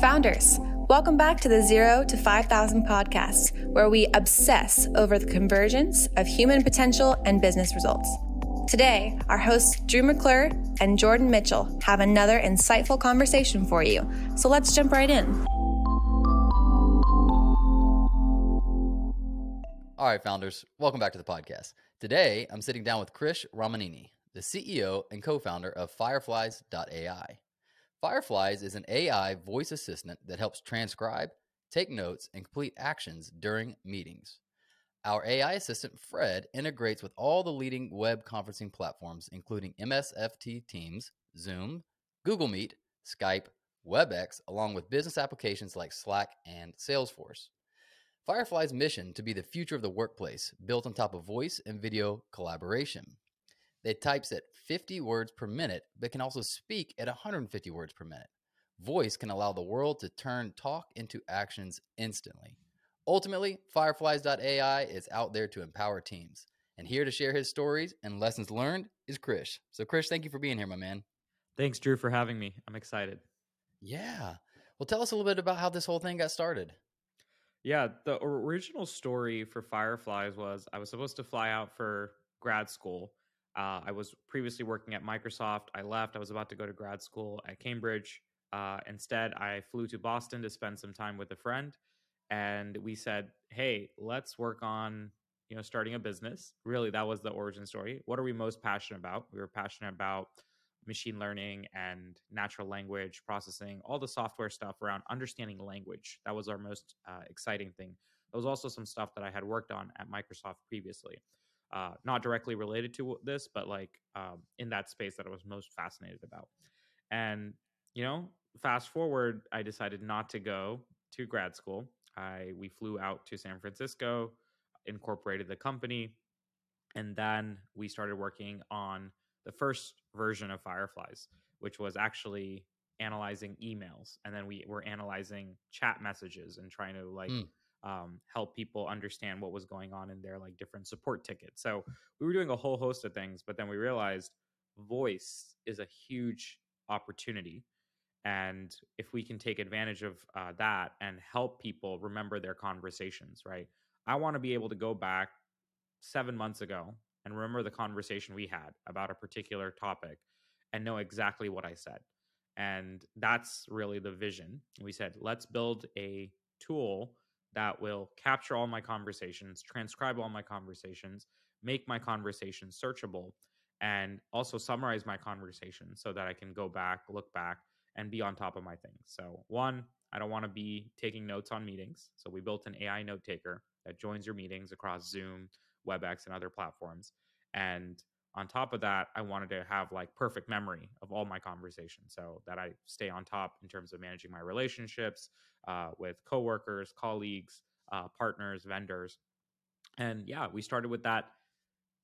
Founders, welcome back to the Zero to 5,000 podcast, where we obsess over the convergence of human potential and business results. Today, our hosts Drew McClure and Jordan Mitchell have another insightful conversation for you. So let's jump right in. All right, founders, welcome back to the podcast. Today, I'm sitting down with Krish Ramineni, the CEO and co founder of Fireflies.ai. Fireflies is an AI voice assistant that helps transcribe, take notes, and complete actions during meetings. Our AI assistant, Fred, integrates with all the leading web conferencing platforms, including MSFT Teams, Zoom, Google Meet, Skype, WebEx, along with business applications like Slack and Salesforce. Firefly's mission to be the future of the workplace, built on top of voice and video collaboration. It types at 50 words per minute, but can also speak at 150 words per minute. Voice can allow the world to turn talk into actions instantly. Ultimately, Fireflies.ai is out there to empower teams. And here to share his stories and lessons learned is Krish. So, Krish, thank you for being here, my man. Thanks, Drew, for having me. I'm excited. Yeah. Well, tell us a little bit about how this whole thing got started. Yeah, the original story for Fireflies was I was supposed to fly out for grad school uh, I was previously working at Microsoft. I left. I was about to go to grad school at Cambridge. Uh, instead, I flew to Boston to spend some time with a friend, and we said, "Hey, let's work on you know starting a business." Really, that was the origin story. What are we most passionate about? We were passionate about machine learning and natural language processing, all the software stuff around understanding language. That was our most uh, exciting thing. There was also some stuff that I had worked on at Microsoft previously uh, not directly related to this, but like um, in that space that I was most fascinated about. And you know, fast forward, I decided not to go to grad school. I we flew out to San Francisco, incorporated the company, and then we started working on the first version of Fireflies, which was actually analyzing emails, and then we were analyzing chat messages and trying to like. Mm um, help people understand what was going on in their like different support tickets. So we were doing a whole host of things, but then we realized voice is a huge opportunity. And if we can take advantage of uh, that and help people remember their conversations, right? I want to be able to go back seven months ago and remember the conversation we had about a particular topic and know exactly what I said. And that's really the vision. We said, let's build a tool that will capture all my conversations, transcribe all my conversations, make my conversations searchable, and also summarize my conversations so that I can go back, look back, and be on top of my things. So, one, I don't want to be taking notes on meetings. So, we built an AI note taker that joins your meetings across Zoom, WebEx, and other platforms. And on top of that, I wanted to have like perfect memory of all my conversations so that I stay on top in terms of managing my relationships uh, with coworkers, colleagues, uh, partners, vendors. And yeah, we started with that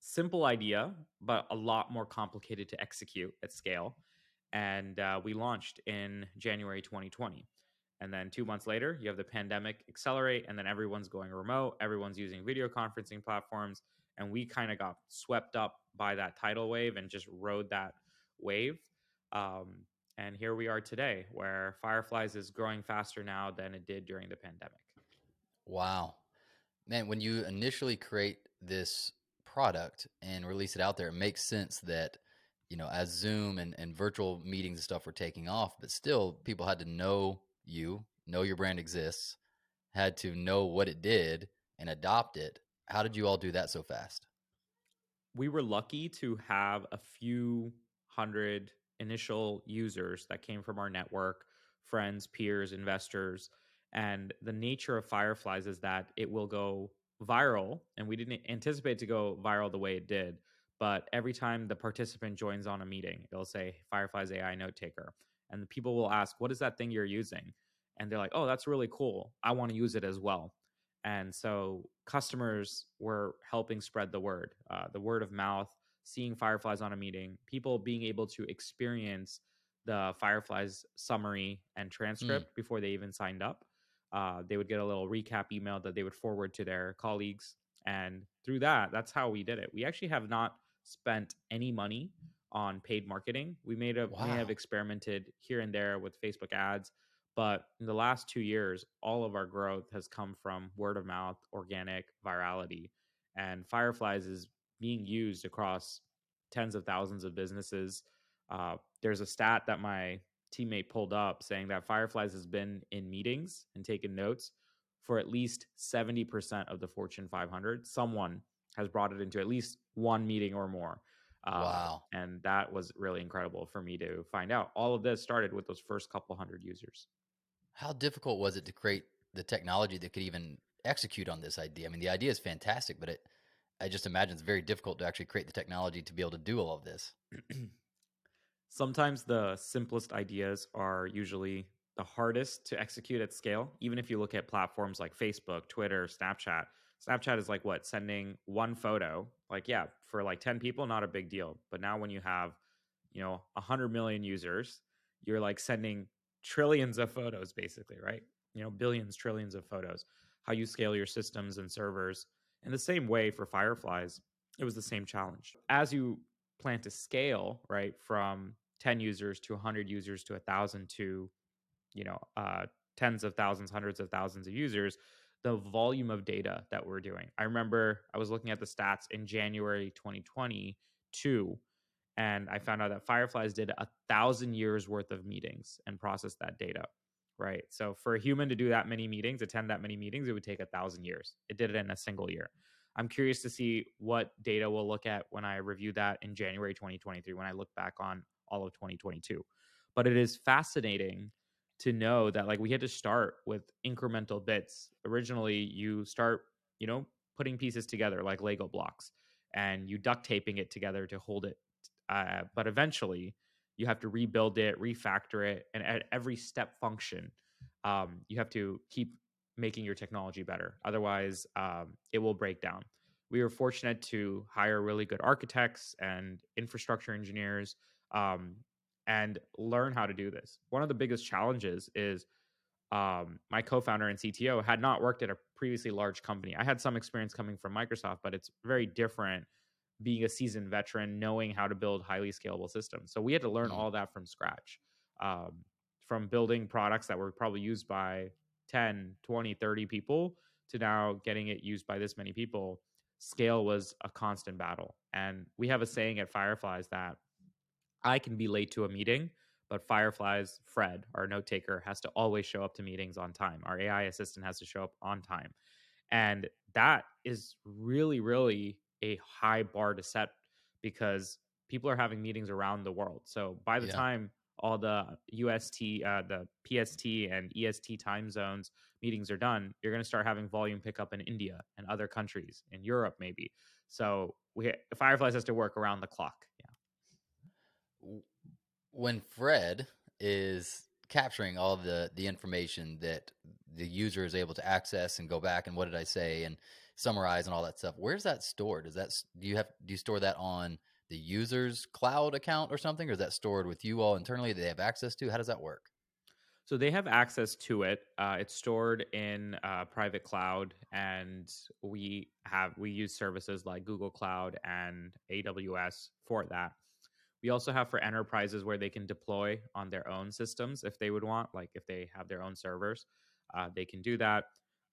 simple idea, but a lot more complicated to execute at scale. And uh, we launched in January 2020. And then two months later, you have the pandemic accelerate, and then everyone's going remote. Everyone's using video conferencing platforms and we kind of got swept up by that tidal wave and just rode that wave. Um, and here we are today, where Fireflies is growing faster now than it did during the pandemic. Wow, man! When you initially create this product and release it out there, it makes sense that you know as Zoom and, and virtual meetings and stuff were taking off, but still people had to know you, know your brand exists, had to know what it did and adopt it how did you all do that so fast? We were lucky to have a few hundred initial users that came from our network, friends, peers, investors. And the nature of Fireflies is that it will go viral. And we didn't anticipate to go viral the way it did. But every time the participant joins on a meeting, it'll say Fireflies AI note taker. And the people will ask, What is that thing you're using? And they're like, Oh, that's really cool. I want to use it as well. And so customers were helping spread the word, uh, the word of mouth, seeing Fireflies on a meeting, people being able to experience the Fireflies summary and mm. transcript mm. before they even signed up. Uh, they would get a little recap email that they would forward to their colleagues. And through that, that's how we did it. We actually have not spent any money on paid marketing. We made a wow. may have experimented here and there with Facebook ads, But in the last two years, all of our growth has come from word of mouth, organic virality. And Fireflies is being used across tens of thousands of businesses. Uh, there's a stat that my teammate pulled up saying that Fireflies has been in meetings and taken notes for at least 70% of the Fortune 500. Someone has brought it into at least one meeting or more. Uh, wow. And that was really incredible for me to find out. All of this started with those first couple hundred users. How difficult was it to create the technology that could even execute on this idea? I mean, the idea is fantastic, but it, I just imagine it's very difficult to actually create the technology to be able to do all of this. Sometimes the simplest ideas are usually the hardest to execute at scale. Even if you look at platforms like Facebook, Twitter, Snapchat, Snapchat is like what sending one photo. Like yeah, for like 10 people not a big deal. But now when you have, you know, 100 million users, you're like sending trillions of photos basically, right? You know, billions, trillions of photos. How you scale your systems and servers. In the same way for Fireflies, it was the same challenge. As you plan to scale, right, from 10 users to 100 users to 1,000 to, you know, uh, tens of thousands, hundreds of thousands of users, the volume of data that we're doing. I remember I was looking at the stats in January 2022, and I found out that Fireflies did a thousand years worth of meetings and processed that data. Right. So for a human to do that many meetings, attend that many meetings, it would take a thousand years. It did it in a single year. I'm curious to see what data we'll look at when I review that in January 2023, when I look back on all of 2022. But it is fascinating to know that like we had to start with incremental bits. Originally, you start, you know, putting pieces together like Lego blocks and you duct taping it together to hold it. Uh, but eventually, you have to rebuild it, refactor it, and at every step function, um, you have to keep making your technology better. Otherwise, um, it will break down. We were fortunate to hire really good architects and infrastructure engineers um, and learn how to do this. One of the biggest challenges is um, my co-founder and CTO had not worked at a previously large company. I had some experience coming from Microsoft, but it's very different being a seasoned veteran, knowing how to build highly scalable systems. So we had to learn mm-hmm. all that from scratch, um, from building products that were probably used by 10, 20, 30 people to now getting it used by this many people. Scale was a constant battle. And we have a saying at Fireflies that I can be late to a meeting, but Firefly's Fred, our note taker, has to always show up to meetings on time. Our AI assistant has to show up on time. And that is really, really a high bar to set because people are having meetings around the world. So by the yeah. time all the UST, uh, the PST and EST time zones meetings are done, you're going to start having volume pickup in India and other countries, in Europe maybe. So we Fireflies has to work around the clock. Yeah when Fred is capturing all the the information that the user is able to access and go back and what did I say and summarize and all that stuff, where's that stored? Is that do you have do you store that on the user's cloud account or something, or is that stored with you all internally that they have access to? How does that work? So they have access to it. Uh, it's stored in uh, private cloud, and we have we use services like Google Cloud and AWS for that. We also have for enterprises where they can deploy on their own systems if they would want, like if they have their own servers, uh, they can do that.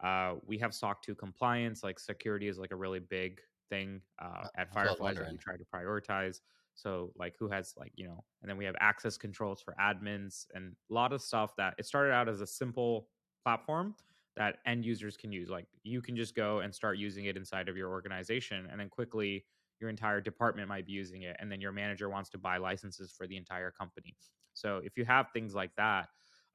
Uh, we have SOC 2 compliance, like security is like a really big thing uh, at Firefly that we try to prioritize. So, like, who has, like, you know, and then we have access controls for admins and a lot of stuff that it started out as a simple platform that end users can use. Like, you can just go and start using it inside of your organization and then quickly your entire department might be using it and then your manager wants to buy licenses for the entire company so if you have things like that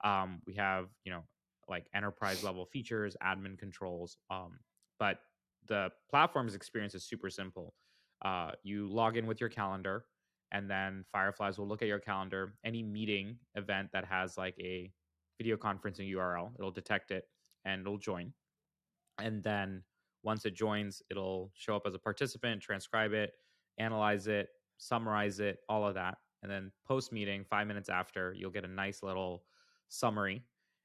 um, we have you know like enterprise level features admin controls um, but the platform's experience is super simple uh, you log in with your calendar and then fireflies will look at your calendar any meeting event that has like a video conferencing url it'll detect it and it'll join and then once it joins, it'll show up as a participant, transcribe it, analyze it, summarize it, all of that. And then post meeting, five minutes after, you'll get a nice little summary.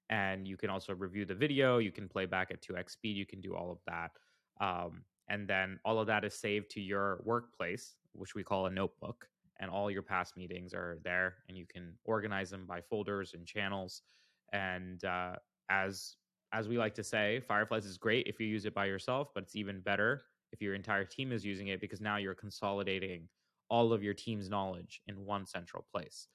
And you can also review the video. You can play back at 2x speed. You can do all of that. Um, and then all of that is saved to your workplace, which we call a notebook. And all your past meetings are there, and you can organize them by folders and channels. And uh, as as we like to say, Fireflies is great if you use it by yourself, but it's even better if your entire team is using it because now you're consolidating all of your team's knowledge in one central place.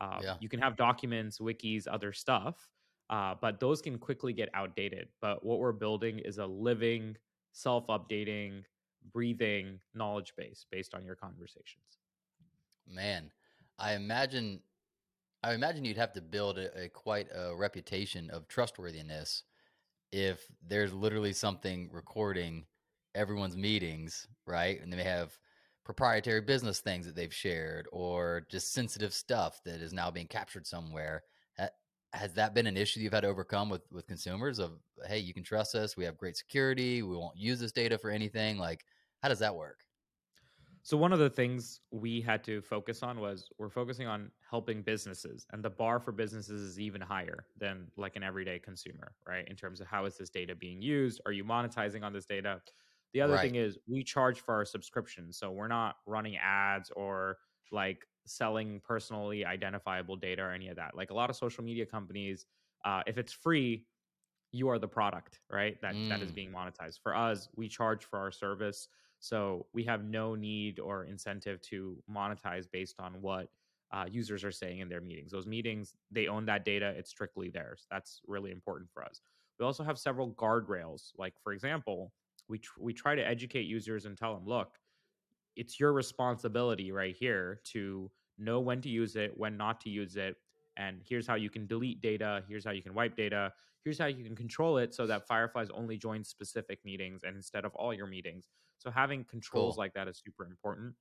Uh, yeah. You can have documents, wikis, other stuff, uh, but those can quickly get outdated. But what we're building is a living, self updating, breathing knowledge base based on your conversations. Man, I imagine. I imagine you'd have to build a, a quite a reputation of trustworthiness if there's literally something recording everyone's meetings, right? And they have proprietary business things that they've shared or just sensitive stuff that is now being captured somewhere. Has that been an issue you've had to overcome with with consumers of hey, you can trust us, we have great security, we won't use this data for anything? Like, how does that work? So one of the things we had to focus on was we're focusing on helping businesses and the bar for businesses is even higher than like an everyday consumer, right? In terms of how is this data being used? Are you monetizing on this data? The other right. thing is we charge for our subscription. So we're not running ads or like selling personally identifiable data or any of that. Like a lot of social media companies, uh, if it's free, you are the product, right? That mm. that is mm. being monetized. For us, we charge for our service. So we have no need or incentive to monetize based on what uh, users are saying in their meetings. Those meetings, they own that data, it's strictly theirs. That's really important for us. We also have several guardrails. Like, for example, we tr- we try to educate users and tell them, look, it's your responsibility right here to know when to use it, when not to use it, and here's how you can delete data, here's how you can wipe data, here's how you can control it so that Fireflies only join specific meetings and instead of all your meetings. So having controls cool. like that is super important,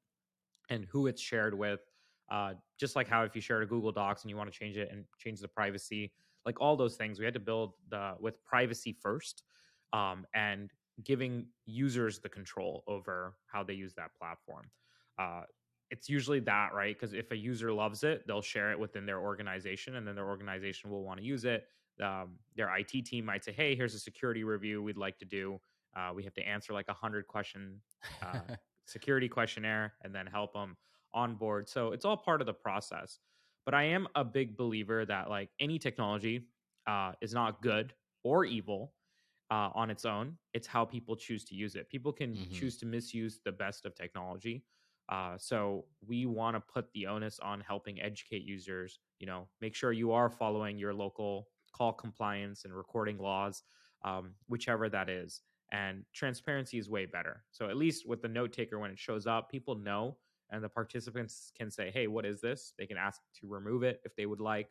and who it's shared with. Uh, just like how if you share a Google Docs and you want to change it and change the privacy, like all those things, we had to build the with privacy first, um, and giving users the control over how they use that platform. Uh, it's usually that, right? Because if a user loves it, they'll share it within their organization, and then their organization will want to use it. Um, their IT team might say, "Hey, here's a security review we'd like to do. Uh, we have to answer like a hundred question uh, security questionnaire, and then help them on board." So it's all part of the process. But I am a big believer that like any technology uh, is not good or evil uh, on its own. It's how people choose to use it. People can mm-hmm. choose to misuse the best of technology. Uh, so we want to put the onus on helping educate users. You know, make sure you are following your local call compliance and recording laws, um, whichever that is. And transparency is way better. So at least with the note taker, when it shows up, people know, and the participants can say, "Hey, what is this?" They can ask to remove it if they would like.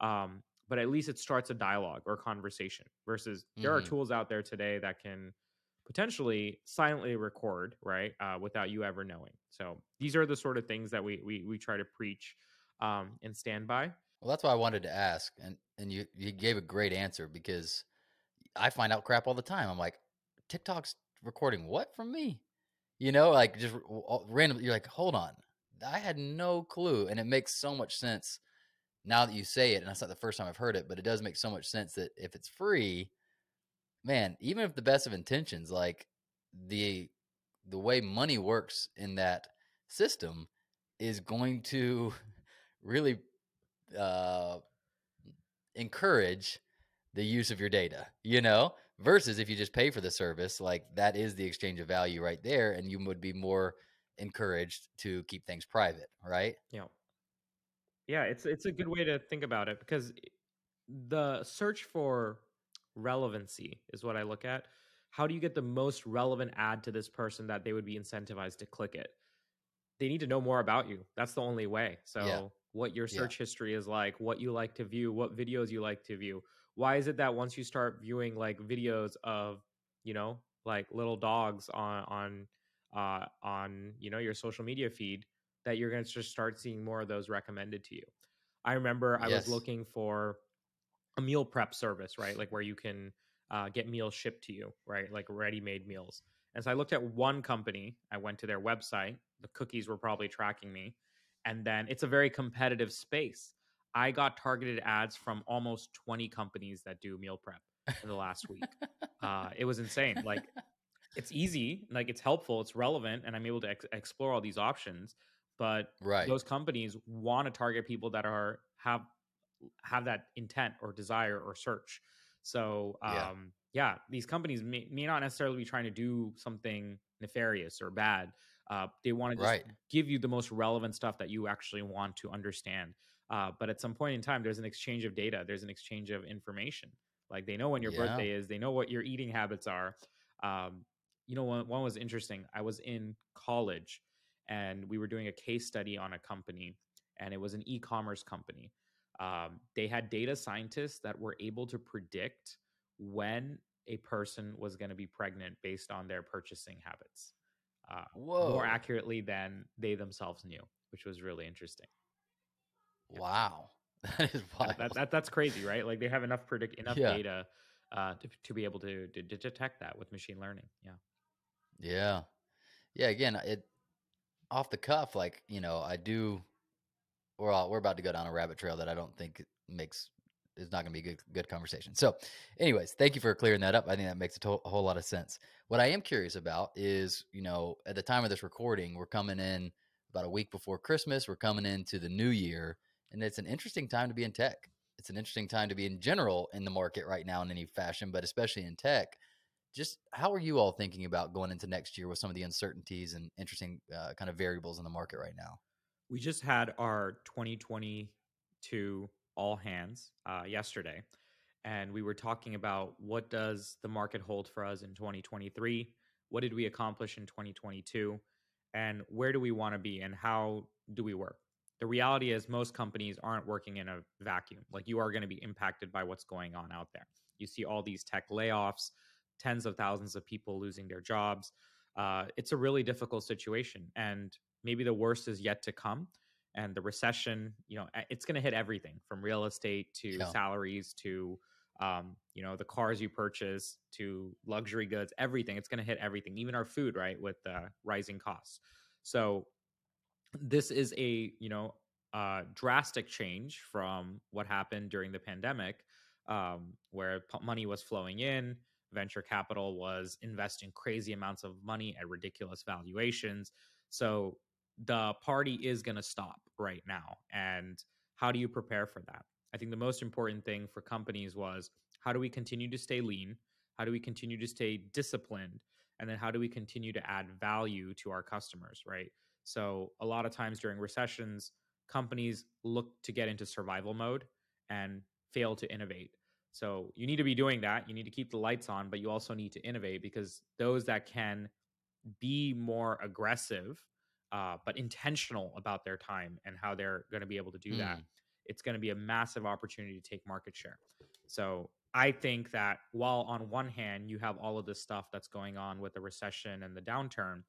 Um, but at least it starts a dialogue or a conversation versus mm-hmm. there are mm-hmm. tools out there today that can potentially silently record right uh, without you ever knowing. So these are the sort of things that we we, we try to preach um, and stand by. Well that's why i wanted to ask and and you you gave a great answer because i find out crap all the time. I'm like tiktok's recording what from me? You know like just random you're like hold on. I had no clue. And it makes so much sense now that you say it, and that's not the first time I've heard it, but it does make so much sense that if it's free, man, even if the best of intentions, like the the way money works in that system is going to really uh, encourage the use of your data, you know, versus if you just pay for the service, like that is the exchange of value right there, and you would be more encouraged to keep things private, right? Yeah. Yeah, it's it's a good way to think about it because the search for relevancy is what I look at. How do you get the most relevant ad to this person that they would be incentivized to click it? They need to know more about you. That's the only way. So, yeah. what your search yeah. history is like, what you like to view, what videos you like to view. Why is it that once you start viewing like videos of, you know, like little dogs on on uh on, you know, your social media feed, that you're going to just start seeing more of those recommended to you. I remember I yes. was looking for a meal prep service, right? Like where you can uh, get meals shipped to you, right? Like ready made meals. And so I looked at one company. I went to their website. The cookies were probably tracking me. And then it's a very competitive space. I got targeted ads from almost 20 companies that do meal prep in the last week. uh, it was insane. Like, it's easy, like, it's helpful, it's relevant, and I'm able to ex- explore all these options but right. those companies want to target people that are have have that intent or desire or search. So um, yeah. yeah, these companies may, may not necessarily be trying to do something nefarious or bad. Uh, they want to just right. give you the most relevant stuff that you actually want to understand. Uh, but at some point in time, there's an exchange of data. There's an exchange of information. Like they know when your yeah. birthday is. They know what your eating habits are. Um, you know, one, one was interesting. I was in college, and we were doing a case study on a company, and it was an e-commerce company. Um, they had data scientists that were able to predict when a person was going to be pregnant based on their purchasing habits uh, more accurately than they themselves knew, which was really interesting. Wow, that is wild. That, that, that's crazy, right? Like they have enough predict enough yeah. data uh, to, to be able to, to, to detect that with machine learning. Yeah. Yeah. Yeah. Again, it off the cuff, like you know, I do. We're all, we're about to go down a rabbit trail that I don't think makes is not going to be good good conversation. So, anyways, thank you for clearing that up. I think that makes a, to- a, whole lot of sense. What I am curious about is, you know, at the time of this recording, we're coming in about a week before Christmas. We're coming into the new year, and it's an interesting time to be in tech. It's an interesting time to be in general in the market right now in any fashion, but especially in tech. Just how are you all thinking about going into next year with some of the uncertainties and interesting uh, kind of variables in the market right now? We just had our 2022 all hands uh, yesterday, and we were talking about what does the market hold for us in 2023? What did we accomplish in 2022? And where do we want to be? And how do we work? The reality is, most companies aren't working in a vacuum. Like you are going to be impacted by what's going on out there. You see all these tech layoffs, tens of thousands of people losing their jobs. Uh, it's a really difficult situation, and maybe the worst is yet to come and the recession you know it's going to hit everything from real estate to yeah. salaries to um, you know the cars you purchase to luxury goods everything it's going to hit everything even our food right with the rising costs so this is a you know uh, drastic change from what happened during the pandemic um, where p- money was flowing in venture capital was investing crazy amounts of money at ridiculous valuations so the party is going to stop right now. And how do you prepare for that? I think the most important thing for companies was how do we continue to stay lean? How do we continue to stay disciplined? And then how do we continue to add value to our customers, right? So, a lot of times during recessions, companies look to get into survival mode and fail to innovate. So, you need to be doing that. You need to keep the lights on, but you also need to innovate because those that can be more aggressive uh, but intentional about their time and how they're going to be able to do mm. that, it's going to be a massive opportunity to take market share. So I think that while on one hand you have all of this stuff that's going on with the recession and the downturn,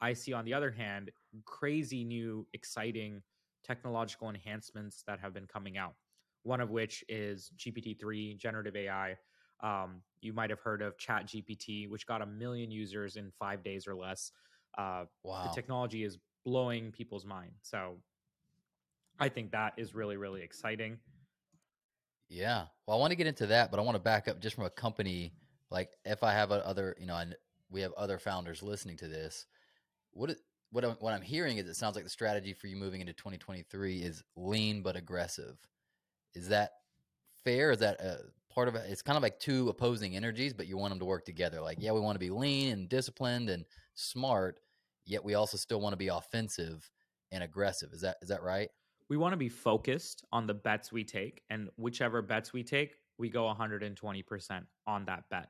I see on the other hand crazy new exciting technological enhancements that have been coming out. One of which is GPT-3, generative AI. Um, you might have heard of Chat GPT, which got a million users in five days or less uh, wow. the technology is blowing people's mind. So I think that is really, really exciting. Yeah. Well, I want to get into that, but I want to back up just from a company. Like if I have other, you know, and we have other founders listening to this, what, what, I'm, what I'm hearing is it sounds like the strategy for you moving into 2023 is lean, but aggressive. Is that fair? Is that a part of it? It's kind of like two opposing energies, but you want them to work together. Like, yeah, we want to be lean and disciplined and smart, yet we also still want to be offensive and aggressive. Is that is that right? We want to be focused on the bets we take, and whichever bets we take, we go 120% on that bet.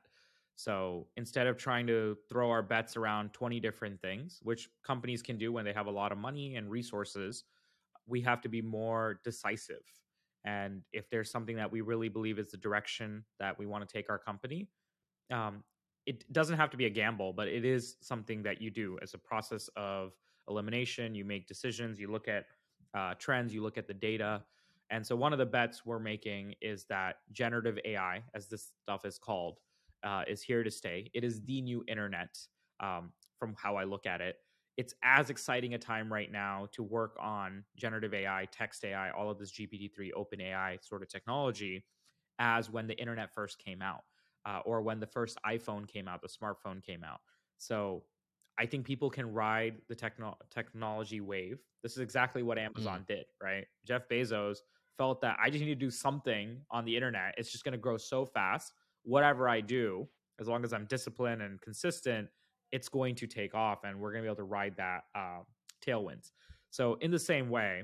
So instead of trying to throw our bets around 20 different things, which companies can do when they have a lot of money and resources, we have to be more decisive. And if there's something that we really believe is the direction that we want to take our company, um, it doesn't have to be a gamble, but it is something that you do as a process of elimination. You make decisions, you look at uh, trends, you look at the data. And so, one of the bets we're making is that generative AI, as this stuff is called, uh, is here to stay. It is the new internet um, from how I look at it. It's as exciting a time right now to work on generative AI, text AI, all of this GPT-3, open AI sort of technology as when the internet first came out uh, or when the first iPhone came out, the smartphone came out. So I think people can ride the techno- technology wave. This is exactly what Amazon mm. did, right? Jeff Bezos felt that I just need to do something on the internet. It's just going to grow so fast. Whatever I do, as long as I'm disciplined and consistent, it's going to take off, and we're going to be able to ride that uh, tailwinds. So, in the same way,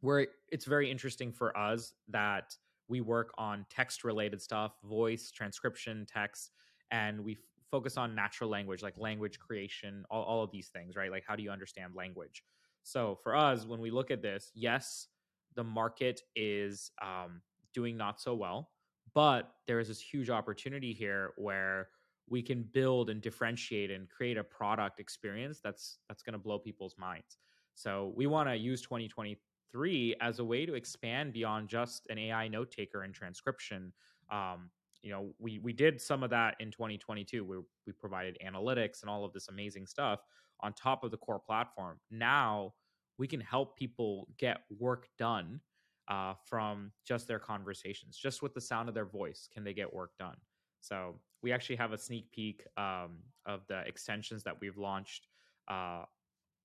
where it's very interesting for us that we work on text related stuff, voice, transcription, text, and we f- focus on natural language, like language creation, all, all of these things, right? Like, how do you understand language? So, for us, when we look at this, yes, the market is um, doing not so well, but there is this huge opportunity here where we can build and differentiate and create a product experience that's that's going to blow people's minds. So we want to use 2023 as a way to expand beyond just an AI note taker and transcription. Um, you know, we we did some of that in 2022. We we provided analytics and all of this amazing stuff on top of the core platform. Now we can help people get work done uh, from just their conversations, just with the sound of their voice. Can they get work done? So we actually have a sneak peek um, of the extensions that we've launched uh,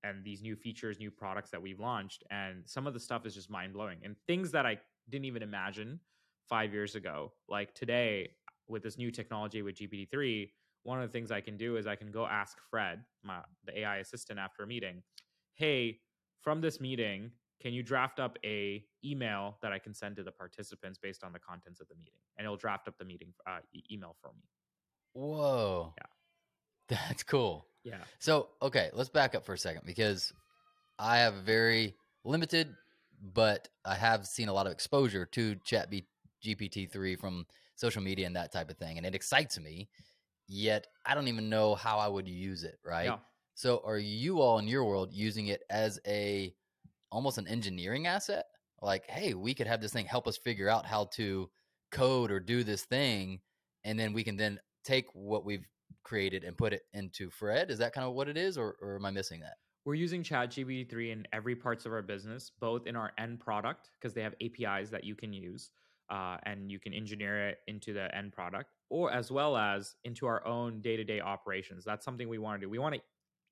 and these new features, new products that we've launched. And some of the stuff is just mind blowing and things that I didn't even imagine five years ago. Like today, with this new technology with GPT-3, one of the things I can do is I can go ask Fred, my, the AI assistant, after a meeting, "Hey, from this meeting, can you draft up a email that I can send to the participants based on the contents of the meeting?" And it'll draft up the meeting uh, e- email for me. Whoa. Yeah. That's cool. Yeah. So, okay, let's back up for a second because I have very limited, but I have seen a lot of exposure to Chat B- GPT-3 from social media and that type of thing. And it excites me, yet I don't even know how I would use it, right? Yeah. So are you all in your world using it as a almost an engineering asset? Like, hey, we could have this thing help us figure out how to code or do this thing, and then we can then take what we've created and put it into Fred. Is that kind of what it is, or, or am I missing that? We're using ChatGPT-3 in every parts of our business, both in our end product because they have APIs that you can use, uh, and you can engineer it into the end product, or as well as into our own day-to-day operations. That's something we want to do. We want to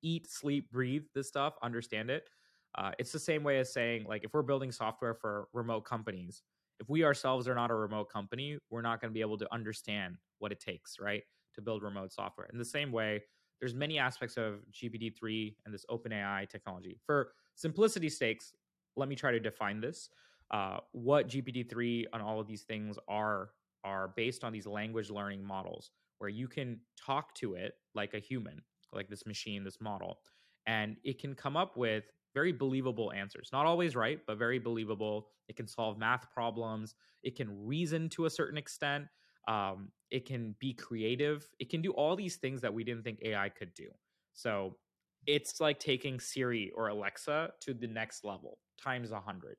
eat, sleep, breathe this stuff, understand it. Uh, it's the same way as saying, like, if we're building software for remote companies, if we ourselves are not a remote company, we're not going to be able to understand what it takes, right, to build remote software. In the same way, there's many aspects of GPT-3 and this OpenAI technology. For simplicity stakes, let me try to define this. Uh, what GPT-3 and all of these things are are based on these language learning models where you can talk to it like a human, like this machine, this model, and it can come up with very believable answers. Not always right, but very believable. It can solve math problems. It can reason to a certain extent. Um, it can be creative. It can do all these things that we didn't think AI could do. So it's like taking Siri or Alexa to the next level times a hundred,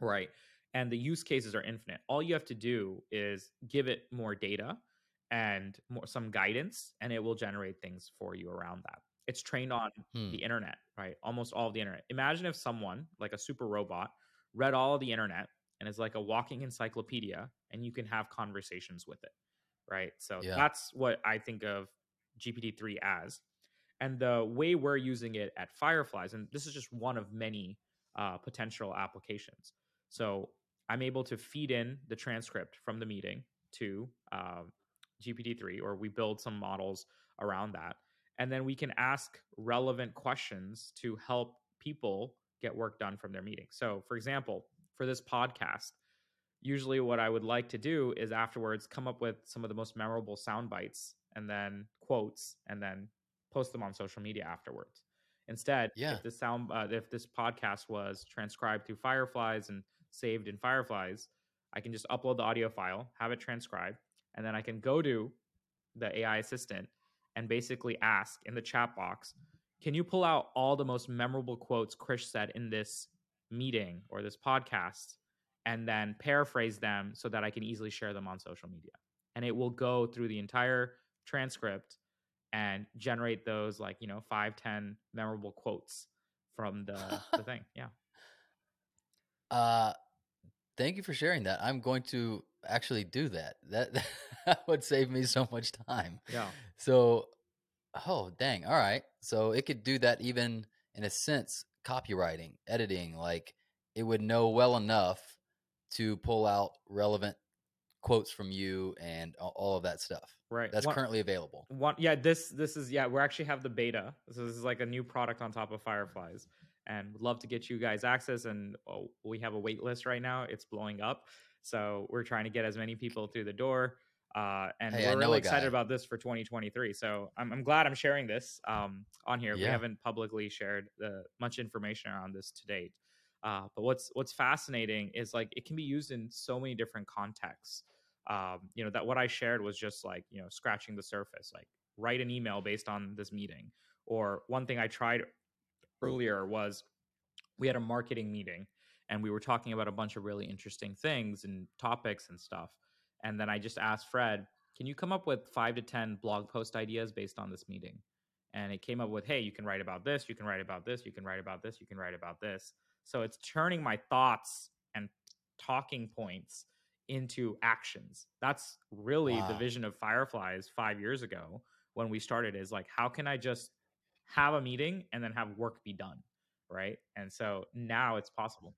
right? And the use cases are infinite. All you have to do is give it more data and more some guidance, and it will generate things for you around that. It's trained on Hmm. the internet, right? Almost all of the internet. Imagine if someone like a super robot read all of the internet and is like a walking encyclopedia, and you can have conversations with it, right? So Yeah. that's what I think of GPT-3 as. And the way we're using it at Fireflies, and this is just one of many uh, potential applications. So I'm able to feed in the transcript from the meeting to um, GPT-3, or we build some models around that, and then we can ask relevant questions to help people get work done from their meeting. So, for example, for this podcast, usually what I would like to do is afterwards come up with some of the most memorable sound bites and then quotes and then post them on social media afterwards. Instead, Yeah. if the sound uh, if this podcast was transcribed through Fireflies and saved in Fireflies, I can just upload the audio file, have it transcribed, and then I can go to the AI assistant and basically ask in the chat box, can you pull out all the most memorable quotes Krish said in this meeting or this podcast and then paraphrase them so that I can easily share them on social media. And it will go through the entire transcript and generate those like, you know, five, ten memorable quotes from the, the thing. Yeah. Uh, thank you for sharing that. I'm going to actually do that. That that would save me so much time. Yeah. So, oh dang, all right. So it could do that even in a sense, copywriting, editing. Like it would know well enough to pull out relevant quotes from you and all of that stuff. Right. That's One- currently available. One, yeah, this this is yeah, we actually have the beta. So this is like a new product on top of Fireflies, and would love to get you guys access. And oh, we have a wait list right now; it's blowing up. So we're trying to get as many people through the door. Uh, and Hey, we're really excited about this for 2023. So I'm, I'm glad I'm sharing this um, on here. We haven't publicly shared the, much information around this to date. Uh, but what's what's fascinating is like it can be used in so many different contexts. Um, you know that what I shared was just like you know scratching the surface. Like write an email based on this meeting. Or one thing I tried earlier was we had a marketing meeting and we were talking about a bunch of really interesting things and topics and stuff. And then I just asked Fred, can you come up with five to 10 blog post ideas based on this meeting? And it came up with, hey, you can write about this, you can write about this, you can write about this, you can write about this. So it's turning my thoughts and talking points into actions. That's really the vision of Fireflies five years ago when we started is like, how can I just have a meeting and then have work be done? Right. And so now it's possible.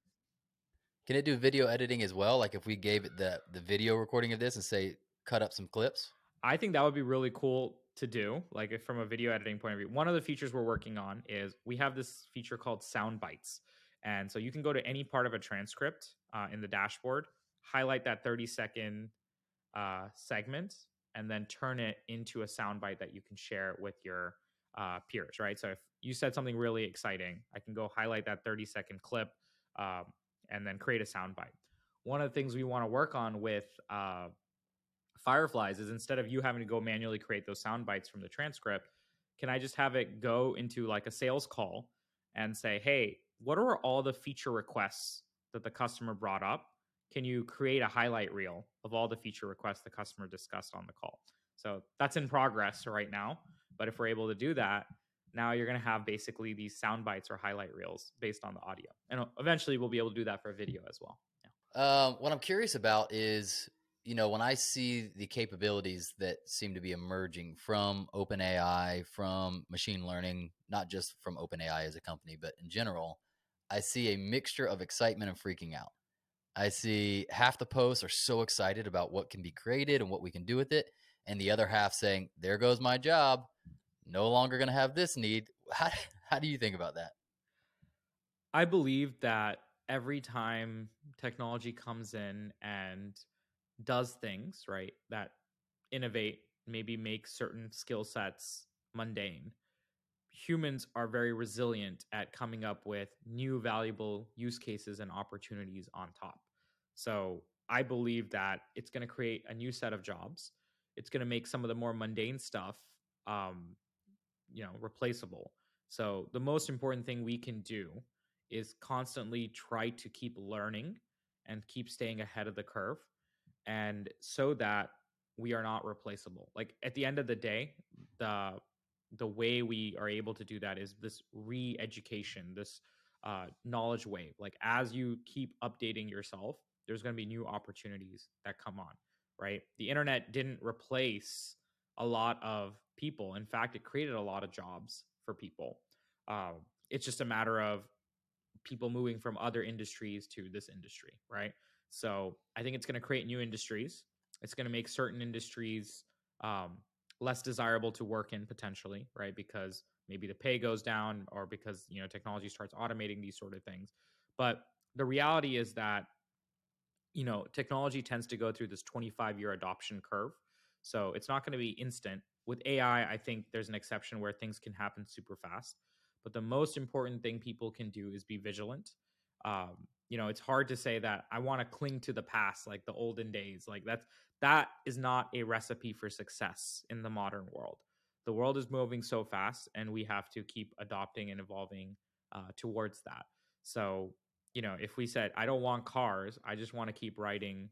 Can it do video editing as well? Like if we gave it the the video recording of this and say cut up some clips? I think that would be really cool to do, like if from a video editing point of view. One of the features we're working on is we have this feature called sound bites. And so you can go to any part of a transcript uh, in the dashboard, highlight that 30 second uh, segment, and then turn it into a sound bite that you can share with your uh, peers, right? So if you said something really exciting, I can go highlight that 30 second clip um, and then create a sound bite. One of the things we want to work on with uh, Fireflies is instead of you having to go manually create those sound bites from the transcript, can I just have it go into like a sales call and say, hey, what are all the feature requests that the customer brought up? Can you create a highlight reel of all the feature requests the customer discussed on the call? So that's in progress right now. But if we're able to do that, now you're going to have basically these sound bites or highlight reels based on the audio. And eventually we'll be able to do that for a video as well. Yeah. Um, what I'm curious about is, you know, when I see the capabilities that seem to be emerging from OpenAI, from machine learning, not just from OpenAI as a company, but in general, I see a mixture of excitement and freaking out. I see half the posts are so excited about what can be created and what we can do with it, and the other half saying, "There goes my job. No longer going to have this need." How how do you think about that? I believe that every time technology comes in and does things, right, that innovate, maybe make certain skill sets mundane, humans are very resilient at coming up with new valuable use cases and opportunities on top. So I believe that it's going to create a new set of jobs. It's going to make some of the more mundane stuff, um, you know, replaceable. So the most important thing we can do is constantly try to keep learning and keep staying ahead of the curve and so that we are not replaceable. Like at the end of the day the the way we are able to do that is this re-education this uh, knowledge wave. Like as you keep updating yourself there's going to be new opportunities that come on right? The internet didn't replace a lot of people in fact it created a lot of jobs for people uh, it's just a matter of people moving from other industries to this industry, right? So I think it's going to create new industries. It's going to make certain industries um, less desirable to work in potentially, right? Because maybe the pay goes down, or because you know technology starts automating these sort of things. But the reality is that you know technology tends to go through this 25 year adoption curve, so it's not going to be instant. With AI, I think there's an exception where things can happen super fast. But the most important thing people can do is be vigilant. Um, you know, it's hard to say that I want to cling to the past, like the olden days. Like that's that is not a recipe for success in the modern world. The world is moving so fast, and we have to keep adopting and evolving uh, towards that. So, you know, if we said, "I don't want cars, I just want to keep riding,"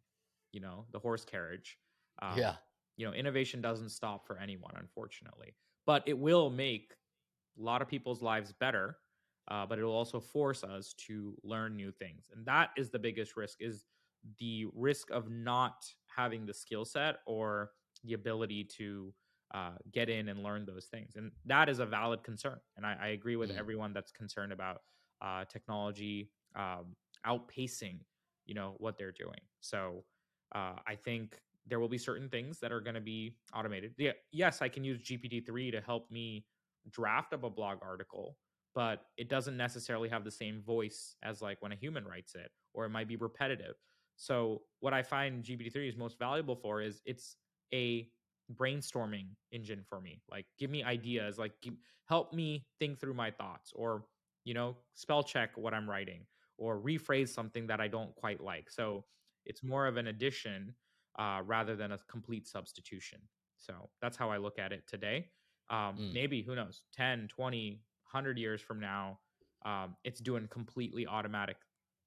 you know, the horse carriage. Um, yeah. You know innovation doesn't stop for anyone unfortunately but it will make a lot of people's lives better uh, but it will also force us to learn new things and that is the biggest risk is the risk of not having the skill set or the ability to uh, get in and learn those things and that is a valid concern and i, I agree with Mm. everyone that's concerned about uh, technology um, outpacing you know what they're doing. So uh, I think there will be certain things that are going to be automated. Yeah, yes, I can use GPT three to help me draft up a blog article, but it doesn't necessarily have the same voice as like when a human writes it, or it might be repetitive. So what I find GPT three is most valuable for is it's a brainstorming engine for me. Like give me ideas, like give, help me think through my thoughts, or you know spell check what I'm writing or rephrase something that I don't quite like. So it's more of an addition uh, rather than a complete substitution. So that's how I look at it today. Um, mm. Maybe, who knows, 10, 20, 100 years from now, um, it's doing completely automatic,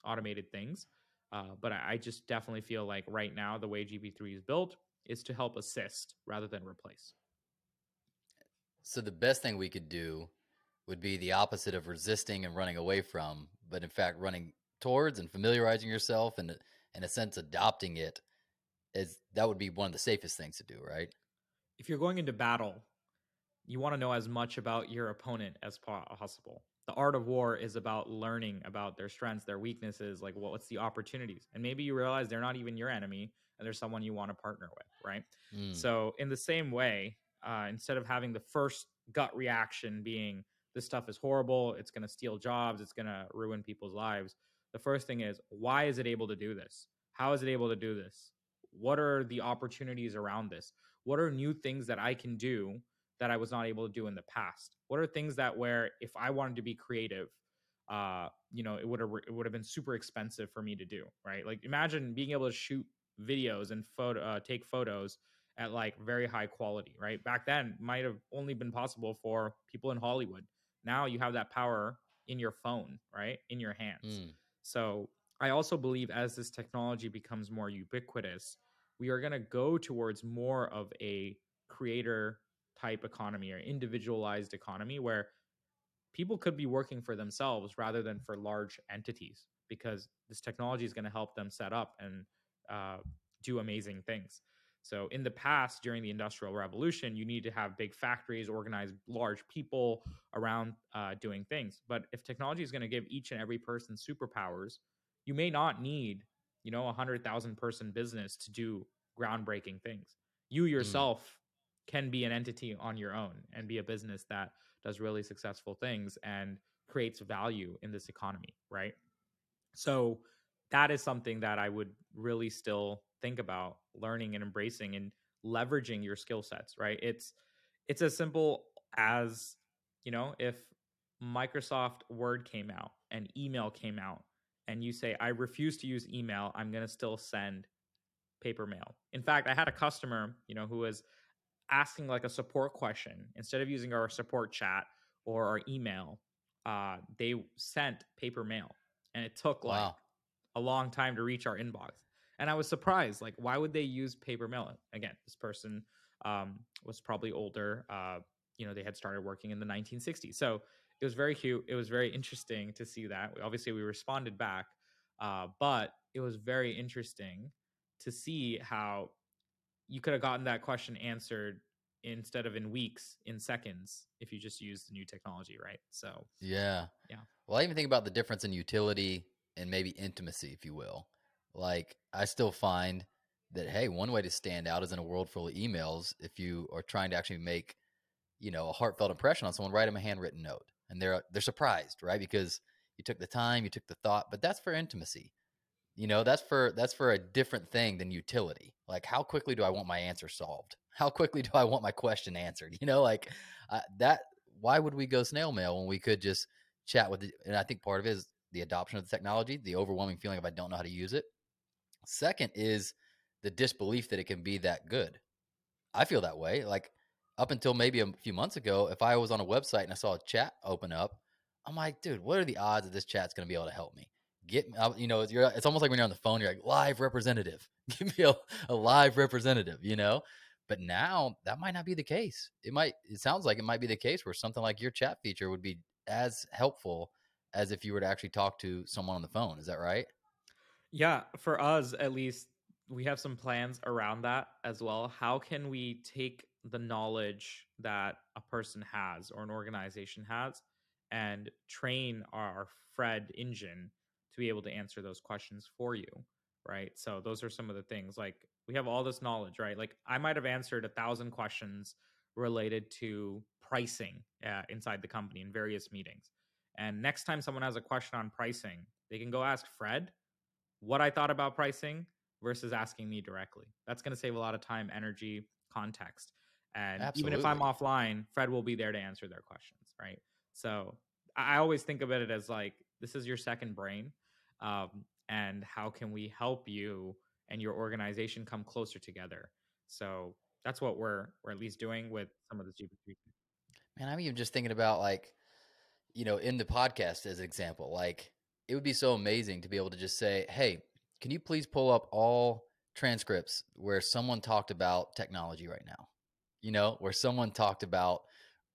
automated things. Uh, but I, I just definitely feel like right now, the way GPT-3 is built is to help assist rather than replace. So the best thing we could do would be the opposite of resisting and running away from, but in fact running towards and familiarizing yourself and in a sense adopting it is that would be one of the safest things to do, right? If you're going into battle, you want to know as much about your opponent as possible. The art of war is about learning about their strengths, their weaknesses, like what's the opportunities. And maybe you realize they're not even your enemy and they're someone you want to partner with, right? Mm. So, in the same way, uh, instead of having the first gut reaction being, this stuff is horrible. It's going to steal jobs. It's going to ruin people's lives. The first thing is, why is it able to do this? How is it able to do this? What are the opportunities around this? What are new things that I can do that I was not able to do in the past? What are things that where if I wanted to be creative, uh, you know, it would have it would have been super expensive for me to do, right? Like imagine being able to shoot videos and photo uh, take photos at like very high quality, right? Back then might have only been possible for people in Hollywood now you have that power in your phone, right? In your hands. Mm. So I also believe as this technology becomes more ubiquitous, we are going to go towards more of a creator type economy or individualized economy where people could be working for themselves rather than for large entities because this technology is going to help them set up and uh, do amazing things. So in the past, during the Industrial Revolution, you need to have big factories, organize large people around uh, doing things. But if technology is going to give each and every person superpowers, you may not need, you know, a hundred thousand person business to do groundbreaking things. You hmm. yourself mm. can be an entity on your own and be a business that does really successful things and creates value in this economy, right? So that is something that I would really still think about learning and embracing and leveraging your skill sets, right? It's it's as simple as, you know, if Microsoft Word came out and email came out and you say I refuse to use email, I'm going to still send paper mail. In fact, I had a customer, you know, who was asking like a support question instead of using our support chat or our email, uh, they sent paper mail, and it took like wow a long time to reach our inbox. And I was surprised, like, why would they use paper mail? Again, this person um, was probably older. Uh, you know, they had started working in the 1960s. So it was very cute. It was very interesting to see that. Obviously, we responded back, uh, but it was very interesting to see how you could have gotten that question answered instead of in weeks in seconds if you just use the new technology right so yeah yeah well i even think about the difference in utility and maybe intimacy, if you will. Like I still find that hey, one way to stand out is in a world full of emails. If you are trying to actually make, you know, a heartfelt impression on someone, write them a handwritten note, and they're they're surprised, right? Because you took the time, you took the thought, but that's for intimacy. You know, that's for that's for a different thing than utility. Like, how quickly do I want my answer solved? How quickly do I want my question answered? You know, like uh, that. Why would we go snail mail when we could just chat with? The, and I think part of it is the adoption of the technology, the overwhelming feeling of I don't know how to use it. Second is the disbelief that it can be that good. I feel that way. Like up until maybe a few months ago, if I was on a website and I saw a chat open up, I'm like, dude, what are the odds that this chat's going to be able to help me? Get uh, you know, it's, it's almost like when you're on the phone, you're like, live representative. Give me a, a live representative, you know? But now that might not be the case. It might, it sounds like it might be the case where something like your chat feature would be as helpful as if you were to actually talk to someone on the phone. Is that right? Yeah, for us at least, we have some plans around that as well. How can we take the knowledge that a person has or an organization has and train our Fred engine to be able to answer those questions for you? right? So those are some of the things. Like we have all this knowledge, right? Like I might have answered a thousand questions related to pricing uh, inside the company in various meetings. And next time someone has a question on pricing, they can go ask Fred what I thought about pricing versus asking me directly. That's going to save a lot of time, energy, context. And Absolutely. even if I'm offline, Fred will be there to answer their questions, right? So I always think of it as like this is your second brain, um, and how can we help you and your organization come closer together? So that's what we're we're at least doing with some of the GPT. Man, I'm even just thinking about like, you know, in the podcast as an example, like it would be so amazing to be able to just say, "Hey, can you please pull up all transcripts where someone talked about technology right now?" You know, where someone talked about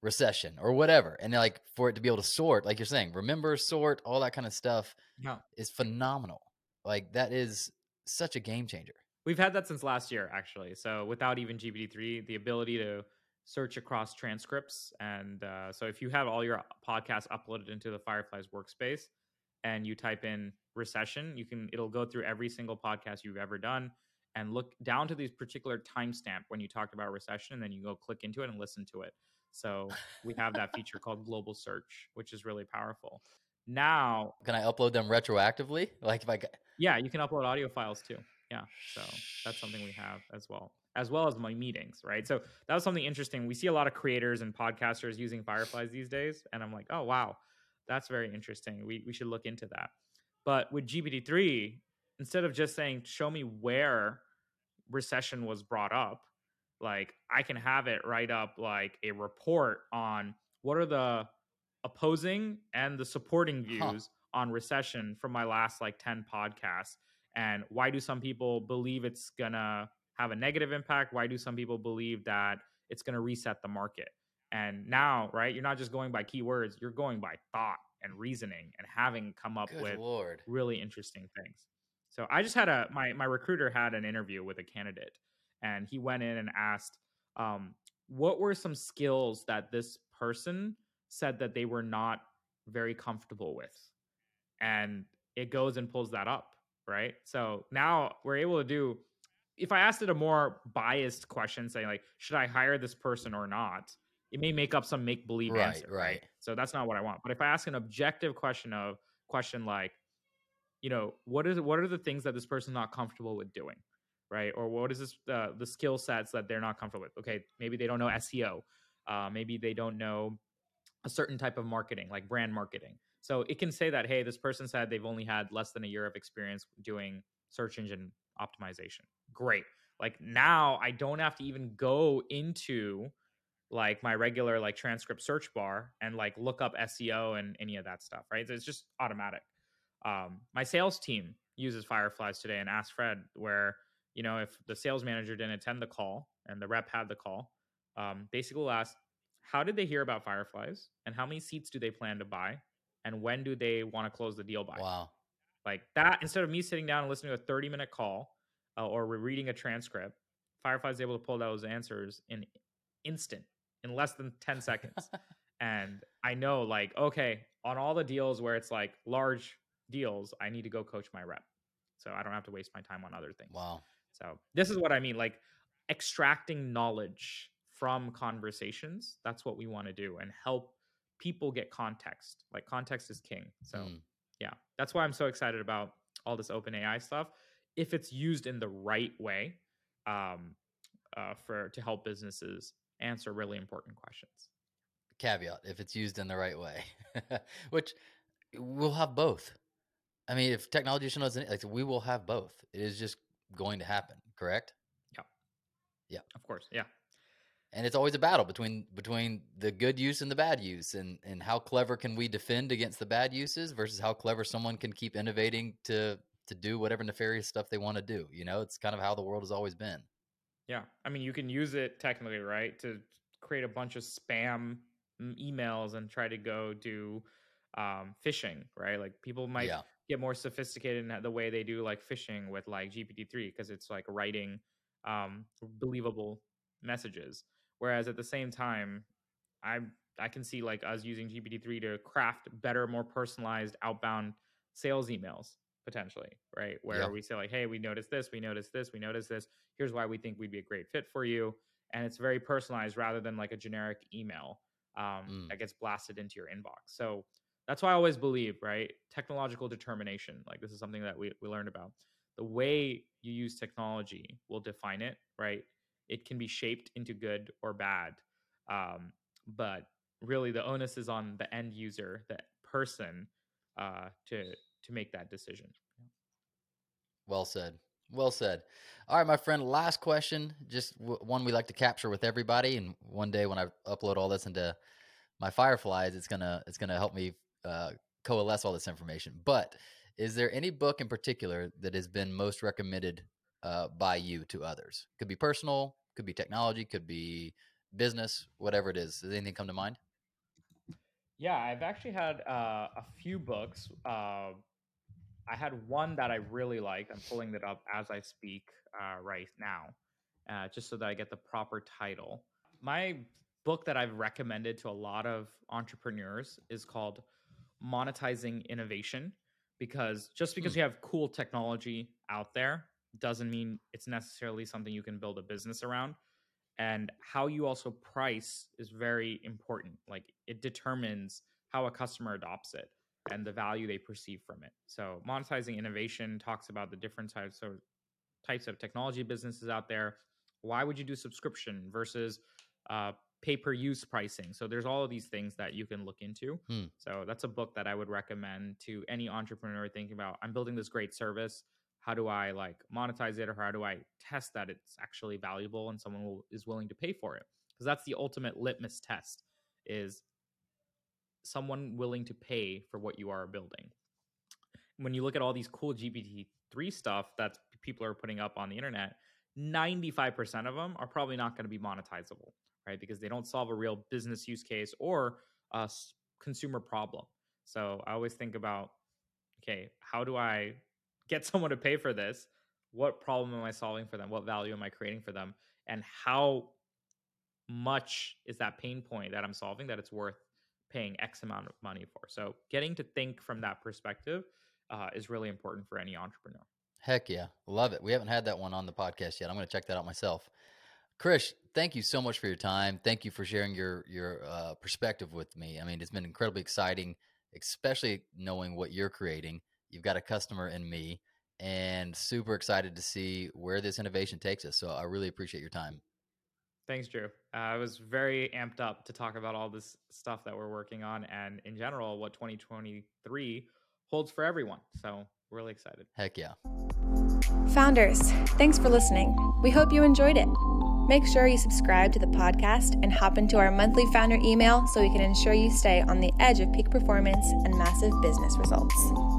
recession or whatever. And like for it to be able to sort, like you're saying, remember, sort, all that kind of stuff yeah. is phenomenal. Like that is such a game changer. We've had that since last year, actually. So without even GPT-3, the ability to search across transcripts. And uh, so if you have all your podcasts uploaded into the Fireflies workspace and you type in recession, you can it'll go through every single podcast you've ever done and look down to these particular timestamp when you talked about recession, and then you go click into it and listen to it. So we have that feature called global search, which is really powerful. Now, can I upload them retroactively? Like if I got... yeah, you can upload audio files too. Yeah, so that's something we have as well, as well as my meetings, right? So that was something interesting. We see a lot of creators and podcasters using Fireflies these days, and I'm like, oh wow, that's very interesting. We we should look into that. But with GPT three, instead of just saying, show me where recession was brought up, like I can have it write up like a report on what are the opposing and the supporting views huh. on recession from my last like 10 podcasts and why do some people believe it's gonna have a negative impact why do some people believe that it's gonna reset the market and now right you're not just going by keywords you're going by thought and reasoning and having come up Good with Lord. really interesting things so I just had a my my recruiter had an interview with a candidate, and he went in and asked, um, what were some skills that this person said that they were not very comfortable with, and it goes and pulls that up, right? So now we're able to do. If I asked it a more biased question, saying like, should I hire this person or not? It may make up some make believe right, answer, right? Right. So that's not what I want. But if I ask an objective question of question like, you know what is what are the things that this person's not comfortable with doing right? Or what is this uh, the skill sets that they're not comfortable with? Okay maybe they don't know seo uh, maybe they don't know a certain type of marketing like brand marketing. So it can say that hey this person said they've only had less than a year of experience doing search engine optimization. Great. Like now i don't have to even go into like my regular like transcript search bar and like look up seo and any of that stuff right? So it's just automatic um, my sales team uses Fireflies today and asked Fred where, you know, if the sales manager didn't attend the call and the rep had the call, um, basically ask, how did they hear about Fireflies and how many seats do they plan to buy? And when do they want to close the deal by? Wow. Like that, instead of me sitting down and listening to a 30 minute call uh, or reading a transcript, Fireflies is able to pull those answers in instant, in less than 10 seconds. and I know, like, okay, on all the deals where it's like large deals, I need to go coach my rep. So I don't have to waste my time on other things. Wow. So this is what I mean like extracting knowledge from conversations. That's what we want to do and help people get context. Like context is king. So mm. yeah, that's why I'm so excited about all this open AI stuff. If it's used in the right way, um, uh, for to help businesses answer really important questions. Caveat: if it's used in the right way, which we'll have both. I mean, if technology shows like we will have both. It is just going to happen, correct? Yeah. Yeah. Of course. Yeah. And it's always a battle between between the good use and the bad use and and how clever can we defend against the bad uses versus how clever someone can keep innovating to to do whatever nefarious stuff they want to do. You know, it's kind of how the world has always been. Yeah. I mean, you can use it technically, right, to create a bunch of spam emails and try to go do um, phishing, right? Like people might yeah get more sophisticated in the way they do like phishing with like GPT-3 because it's like writing um, believable messages. Whereas at the same time, I I can see like us using GPT-3 to craft better, more personalized outbound sales emails potentially, right? Where Yeah. we say like, "Hey, we noticed this, we noticed this, we noticed this. Here's why we think we'd be a great fit for you." And it's very personalized rather than like a generic email um, Mm. that gets blasted into your inbox. So that's why I always believe, right? Technological determination. Like this is something that we we learned about. The way you use technology will define it, right? It can be shaped into good or bad, um, but really the onus is on the end user, the person, uh, to to make that decision. Well said. Well said. All right, my friend. Last question. Just w- one we like to capture with everybody, and one day when I upload all this into my Fireflies, it's gonna it's gonna help me uh, coalesce all this information. But is there any book in particular that has been most recommended uh, by you to others? Could be personal, could be technology, could be business, whatever it is. Does anything come to mind? Yeah, I've actually had uh, a few books. Uh, I had one that I really liked. I'm pulling it up as I speak uh, right now, uh, just so that I get the proper title. My book that I've recommended to a lot of entrepreneurs is called Monetizing Innovation, because just because Hmm. you have cool technology out there doesn't mean it's necessarily something you can build a business around. And how you also price is very important. Like it determines how a customer adopts it and the value they perceive from it. So monetizing innovation talks about the different types of types of technology businesses out there. Why would you do subscription versus uh, pay per use pricing. So there's all of these things that you can look into. Hmm. so that's a book that i would recommend to any entrepreneur thinking about i'm building this great service. How do i like monetize it or how do i test that it's actually valuable and someone will, is willing to pay for it? Because that's the ultimate litmus test is someone willing to pay for what you are building. When you look at all these cool gpt-3 stuff that people are putting up on the internet 95% of them are probably not going to be monetizable right because they don't solve a real business use case or a consumer problem so i always think about okay how do i get someone to pay for this what problem am i solving for them what value am i creating for them and how much is that pain point that i'm solving that it's worth paying x amount of money for so getting to think from that perspective uh, is really important for any entrepreneur Heck yeah. Love it. We haven't had that one on the podcast yet. I'm going to check that out myself. Krish, thank you so much for your time. Thank you for sharing your your uh, perspective with me. I mean, it's been incredibly exciting, especially knowing what you're creating. You've got a customer in me, and super excited to see where this innovation takes us. So I really appreciate your time. Thanks, Drew. Uh, I was very amped up to talk about all this stuff that we're working on and, in general, what 2023 holds for everyone. So, really excited. Heck yeah. Founders, thanks for listening. We hope you enjoyed it. Make sure you subscribe to the podcast and hop into our monthly founder email so we can ensure you stay on the edge of peak performance and massive business results.